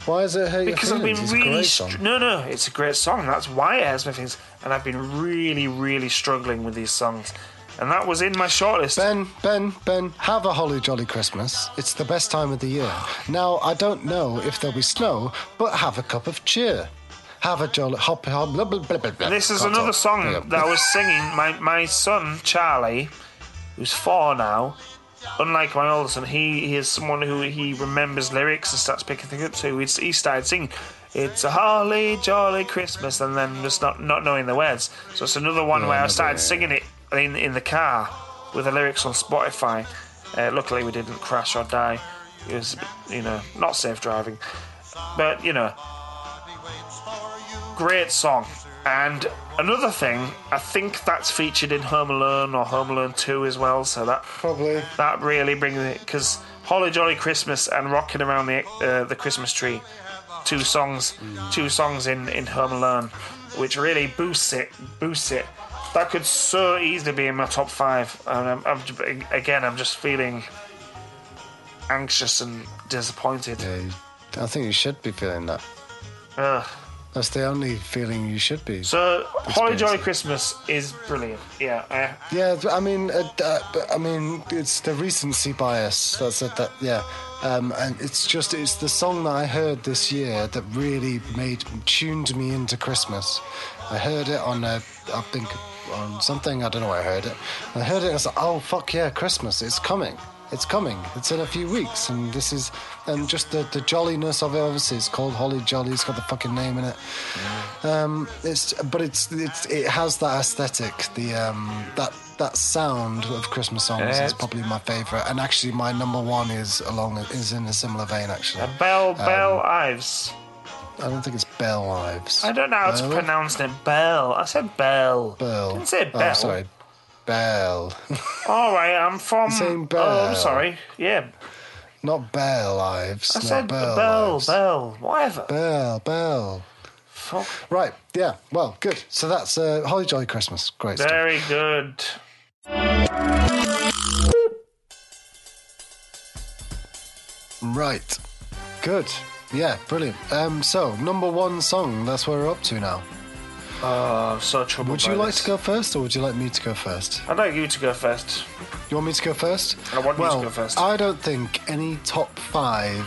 Why is it hurt because I've been? It's really str- no no it's a great song that's why it has my feelings and I've been really really struggling with these songs and that was in my shortlist. Ben, Ben, Ben, have a holly jolly Christmas. It's the best time of the year. Now, I don't know if there'll be snow, but have a cup of cheer. Have a jolly hop hop. Blah, blah, blah, blah. This is Can't another talk. song that I was singing. My my son Charlie, who's four now, unlike my older son, he, he is someone who he remembers lyrics and starts picking things up. So he started singing, "It's a holly jolly Christmas," and then just not not knowing the words. So it's another one Yeah, where I started singing it in in the car with the lyrics on Spotify. Uh, luckily, we didn't crash or die. It was, you know, not safe driving, but you know, great song. And another thing, I think that's featured in Home Alone or Home Alone 2 as well. So that Probably. that really brings it because Holly Jolly Christmas and Rocking Around the uh, the Christmas Tree, two songs, two songs in in Home Alone, which really boosts it, boosts it. That could so easily be in my top five. And I'm, I'm again, I'm just feeling anxious and disappointed. Yeah, I think you should be feeling that. Ugh. That's the only feeling you should be. So Holly Jolly Christmas is brilliant. Yeah, I, Yeah, I mean, uh, uh, I mean, it's the recency bias. That's it. That yeah, um, and it's just it's the song that I heard this year that really made tuned me into Christmas. I heard it on a, I think on something I don't know where I heard it. I heard it and I was like, oh fuck yeah, Christmas! It's coming. It's coming. It's in a few weeks, and this is, and just the, the jolliness of it. Obviously, it's called Holly Jolly. It's got the fucking name in it. Um, it's but it's it's it has that aesthetic. The um that that sound of Christmas songs Yeah, is probably my favorite. And actually, my number one is along is in a similar vein. Actually, Bell Bell Ives. I don't think it's Bell Ives. I don't know how to Bell? pronounce it. Bell. I said Bell. Bell. I didn't say Bell. Oh, sorry, Bell, All right, I'm from. Same saying Oh, I'm sorry. Yeah, not Bell Ives. I no, said Bell. Bell. Ives. Bell. Whatever. Bell. Bell. Fuck. Right. Yeah. Well, good. So that's uh, Holly Jolly Christmas. Great stuff. Very good. Right. Good. Yeah, brilliant. Um, so number one song. That's where we're up to now. Oh, I'm so. Would you like this. to go first, or would you like me to go first? I'd like you to go first. You want me to go first? I want you to go first. I don't think any top five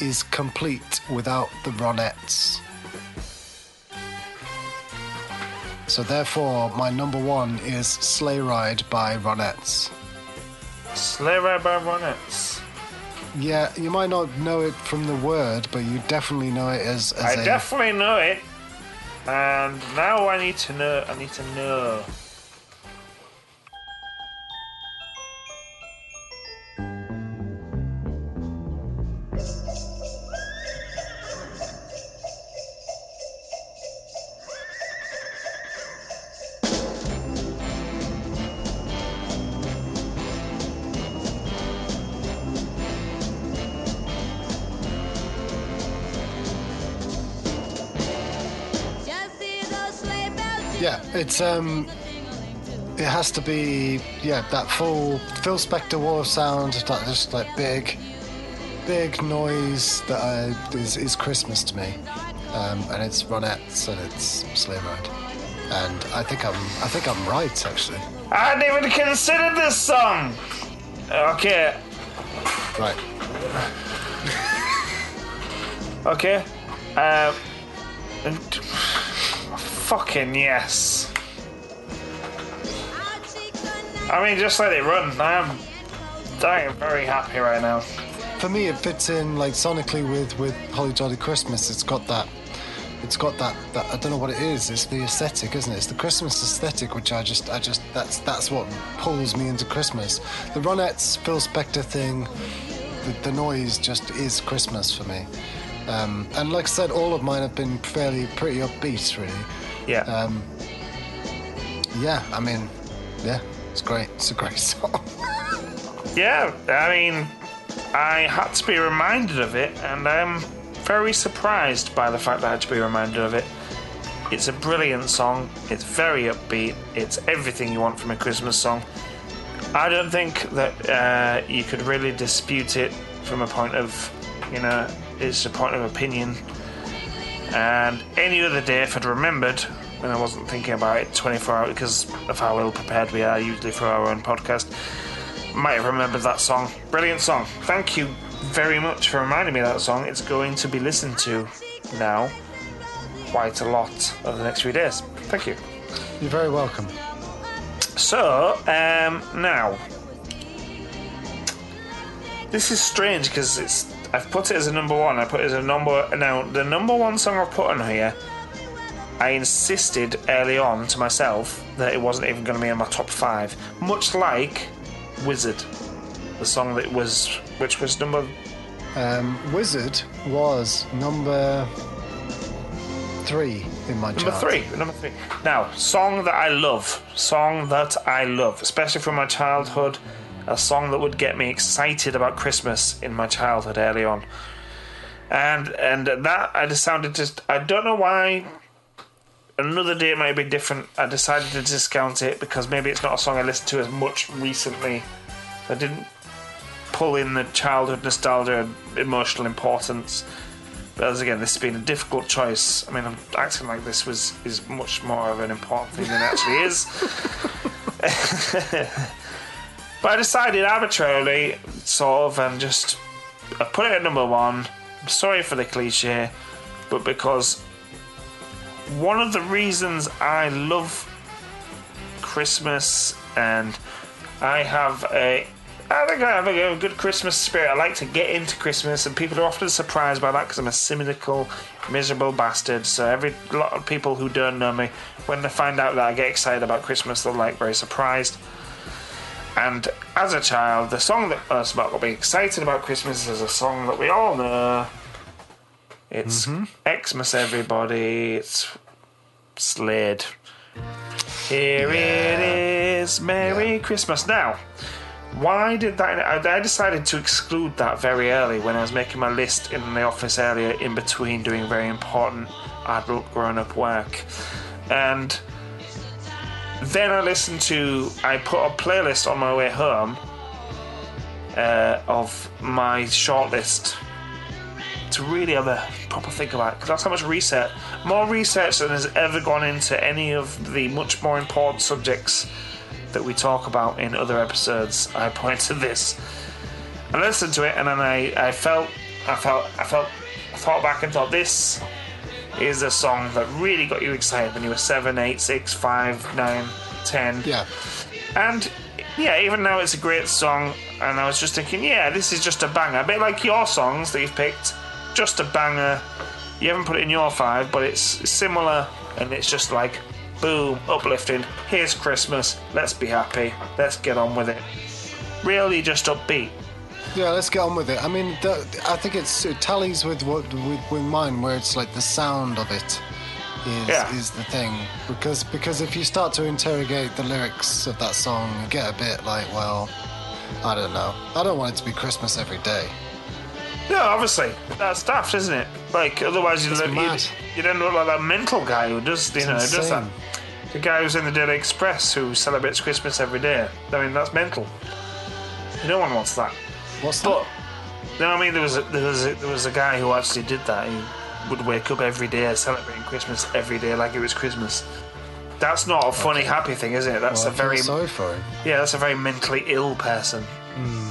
is complete without the Ronettes. So therefore, my number one is "Sleigh Ride" by Ronettes. Sleigh Ride by Ronettes. Yeah, you might not know it from the word, but you definitely know it as, as I a definitely know it. And now I need to know. I need to know. It's um, it has to be yeah that full Phil Spector wall sound, that just like big, big noise that I, is is Christmas to me, um, and it's Ronettes and it's Sleigh Ride, and I think I'm I think I'm right actually. I hadn't even considered this song. Okay, Right. okay. Uh, and- fucking yes. I mean, just let it run. I am, am very happy right now. For me, it fits in like sonically with with Holly Jolly Christmas. It's got that. It's got that, that. I don't know what it is. It's the aesthetic, isn't it? It's the Christmas aesthetic, which I just, I just. That's that's what pulls me into Christmas. The Ronettes, Phil Spector thing, the, the noise just is Christmas for me. Um, and like I said, all of mine have been fairly pretty upbeat, really. Yeah. Um, yeah, I mean, yeah, it's great. It's a great song. Yeah, I mean, I had to be reminded of it, and I'm very surprised by the fact that I had to be reminded of it. It's a brilliant song. It's very upbeat. It's everything you want from a Christmas song. I don't think that uh, you could really dispute it from a point of, you know, it's a point of opinion. And any other day, if I'd remembered when I wasn't thinking about it 24 hours because of how ill prepared we are usually for our own podcast, might have remembered that song. Brilliant song. Thank you very much for reminding me of that song. It's going to be listened to now quite a lot over the next few days. Thank you. You're very welcome. So, um, now. This is strange because it's. I've put it as a number one. I put it as a number. Now, the number one song I've put on here, I insisted early on to myself that it wasn't even going to be in my top five. Much like Wizzard, the song that was. which was number. Um, Wizzard was number three in my Number chart. three. Number three. Now, song that I love. Song that I love, especially from my childhood. A song that would get me excited about Christmas in my childhood early on. And and that I decided to. I don't know why. Another day it might be different. I decided to discount it because maybe it's not a song I listened to as much recently. I didn't pull in the childhood nostalgia and emotional importance. But as again, this has been a difficult choice. I mean, I'm acting like this was is much more of an important thing than it actually is. but I decided arbitrarily, sort of, and just I put it at number one. I'm sorry for the cliche, but because one of the reasons I love Christmas and I have a I think I have a good Christmas spirit. I like to get into Christmas, and people are often surprised by that because I'm a cynical, miserable bastard. So every lot of people who don't know me, when they find out that I get excited about Christmas, they're like very surprised. And as a child, the song that us about got me excited about Christmas is a song that we all know. It's mm-hmm. Xmas, everybody. It's Slade. Here it is, Merry Christmas. Now, why did that? I decided to exclude that very early when I was making my list in the office earlier, in between doing very important adult grown-up work, and then I listened to. I put a playlist on my way home uh, of my shortlist to really have a proper think about because that's how much research, more research than has ever gone into any of the much more important subjects that we talk about in other episodes. I point to this. I listened to it and then I, I felt, I felt, I felt, I thought back and thought this is a song that really got you excited when you were seven, eight, six, five, nine, ten. Yeah. And yeah, even now it's a great song, and I was just thinking, yeah, this is just a banger. A bit like your songs that you've picked, just a banger. You haven't put it in your five, but it's similar, and it's just like, boom, uplifting. Here's Christmas. Let's be happy. Let's get on with it. Really, just upbeat. Yeah, let's get on with it. I mean, the, I think it's it tallies with what with, with mine, where it's like the sound of it is Yeah. is the thing. Because because if you start to interrogate the lyrics of that song, you get a bit like, well, I don't know. I don't want it to be Christmas every day. No, obviously that's daft, isn't it? Like otherwise you'd, It's look, you'd, you'd end up like that mental guy who does, you know, does that. The guy who's in the Daily Express who celebrates Christmas every day. I mean, that's mental. No one wants that. What's But that? no, I mean there was a, there was a, there was a guy who actually did that. He would wake up every day celebrating Christmas every day like it was Christmas. That's not a funny, happy thing, is it? That's Well, a very sorry for him. yeah, that's a very mentally ill person. Hmm.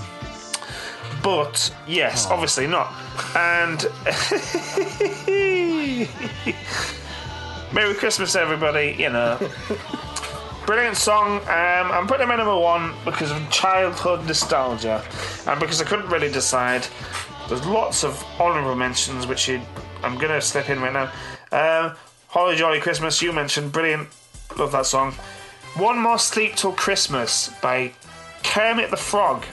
But yes, oh. obviously not. And Merry Christmas, everybody. You know, brilliant song. Um, I'm putting him at number one because of childhood nostalgia, and because I couldn't really decide. There's lots of honourable mentions which you, I'm gonna slip in right now. Um, Holly Jolly Christmas, you mentioned, brilliant. Love that song. One More Sleep Till Christmas by Kermit the Frog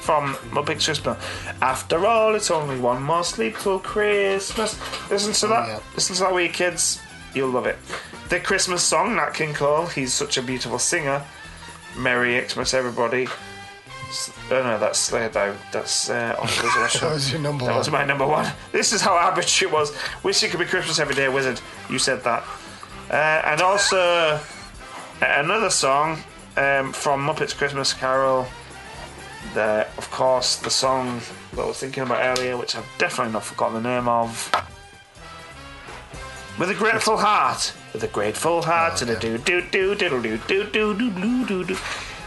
from Muppets Christmas. After all, it's only one more sleep till Christmas. Listen to that. Yeah. Listen to that, wee kids. You'll love it. The Christmas song, Nat King Cole. He's such a beautiful singer. Merry Xmas, everybody. Oh no, that's Slade. though. that's uh. That was your number That one. was my number one. This is how average it was. Wish it could be Christmas every day, Wizzard. You said that. Uh, and also uh, another song um, from Muppets Christmas Carol. The, of course, the song that I was thinking about earlier, which I've definitely not forgotten the name of. With a grateful heart, with a grateful heart, to the do do do diddle do do do do do do do.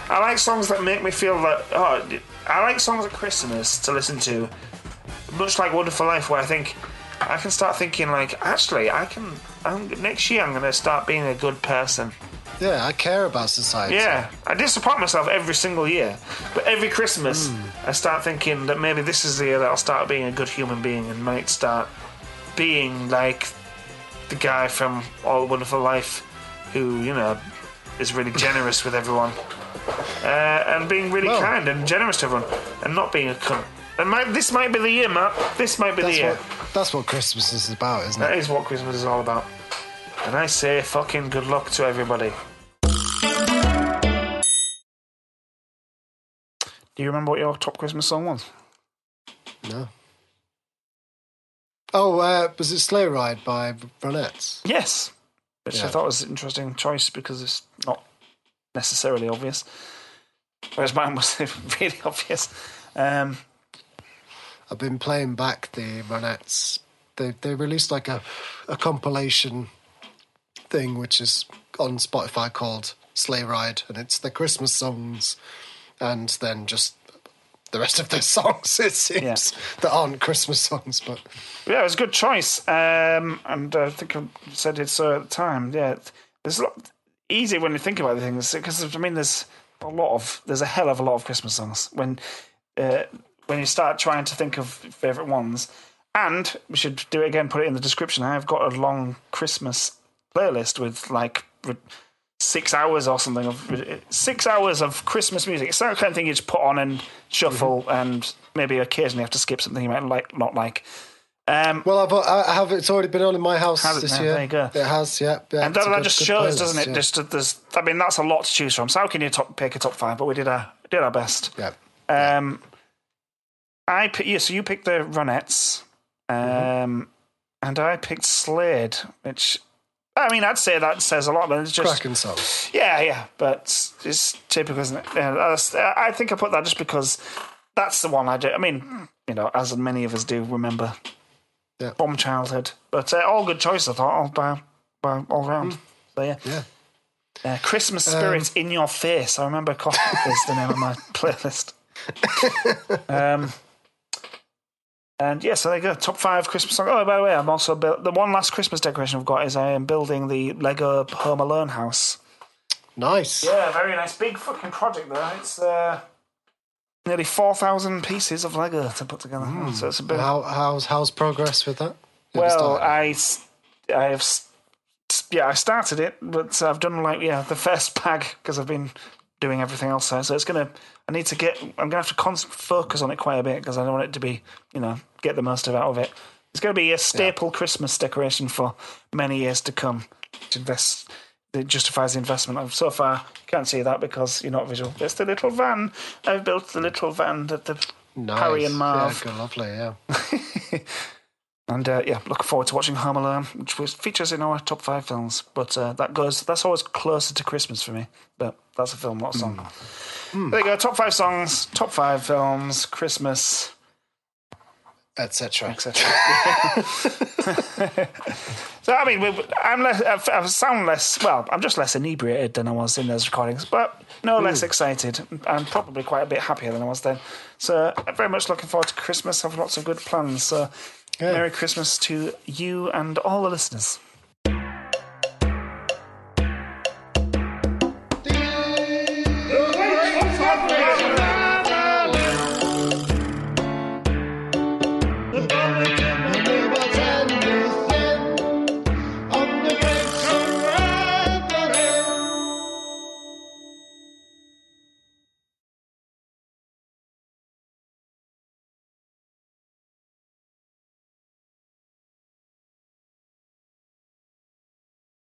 I like songs that make me feel that. Oh, I like songs at Christmas to listen to, much like Wonderful Life, where I think I can start thinking like, actually, I can. I'm, next year, I'm going to start being a good person. Yeah, I care about society. Yeah, I disappoint myself every single year, but every Christmas I start thinking that maybe this is the year that I'll start being a good human being and might start being like the guy from All Wonderful Life, who you know is really generous with everyone, uh, and being really Well- kind and generous to everyone, and not being a cunt. And might, this might be the year, Mat. This might be That's the year. what that's what Christmas is about, isn't That it? is what Christmas is all about. And I say fucking good luck to everybody. Do you remember what your top Christmas song was? No. Oh, uh, was it Sleigh Ride by Ronettes? Yes. Which I thought was an interesting choice because it's not necessarily obvious. Whereas mine was really obvious. Um, I've been playing back the Ronettes. They they released like a a compilation thing which is on Spotify called Sleigh Ride, and it's the Christmas songs, and then just the rest of their songs. It seems that aren't Christmas songs, but yeah, it was a good choice. Um, and I think I said it so at the time. Yeah, it's a lot easy when you think about the things because I mean, there's a lot of there's a hell of a lot of Christmas songs when uh, when you start trying to think of favorite ones. And we should do it again. Put it in the description. I've got a long Christmas playlist with like re- six hours or something of six hours of Christmas music. It's not the kind of thing you just put on and shuffle, and maybe occasionally have to skip something you might like, not like. Um, well, I've I have it's already been on in my house it this now? year. There you go. It has, yeah. yeah and that, that just shows, playlist, doesn't it? yeah. Just there's. I mean, that's a lot to choose from. So how can you top, pick a top five? But we did our did our best. yeah. Um, I pick, yeah, so you picked the Ronettes, um, Mm-hmm. and I picked Slade, which I mean, I'd say that says a lot, but it's just cracking song. yeah, yeah, but it's typical, isn't it? Yeah, I think I put that just because that's the one I do. I mean, you know, as many of us do remember Yeah. from childhood, but uh, all good choice. I thought all by, by all round. So yeah. Yeah. Uh, Christmas spirit in your face. I remember coffee is the name of my playlist. um, and yeah, so there you go. Top five Christmas songs. Oh, by the way, I'm also built. The one last Christmas decoration I've got is I am building the Lego Home Alone house. Nice. Yeah, very nice, big fucking project there. It's uh, nearly four thousand pieces of Lego to put together. So it's a bit. How how's how's progress with that? Haven't Well, I I have, yeah, I started it, but I've done like yeah the first bag because I've been doing everything else there. So it's gonna, I need to get, I'm gonna have to con- focus on it quite a bit because I don't want it to be, you know, get the most of out of it. It's gonna be a staple Christmas decoration for many years to come. It invest, it justifies the investment. I've, so far, you can't see that because you're not visual. It's the little van. I've built the little van that the nice. Harry and Marv. Yeah, lovely. Yeah. And uh, yeah, looking forward to watching Home Alone, which was, features in our top five films. But uh, that goes that's always closer to Christmas for me. But that's a film, not a song. There you go. Top five songs, top five films, Christmas, Etc. etc. so I mean, I'm less. I sound less. Well, I'm just less inebriated than I was in those recordings, but no less excited. and probably quite a bit happier than I was then. So I'm very much looking forward to Christmas. Have lots of good plans. So Yeah. Merry Christmas to you and all the listeners.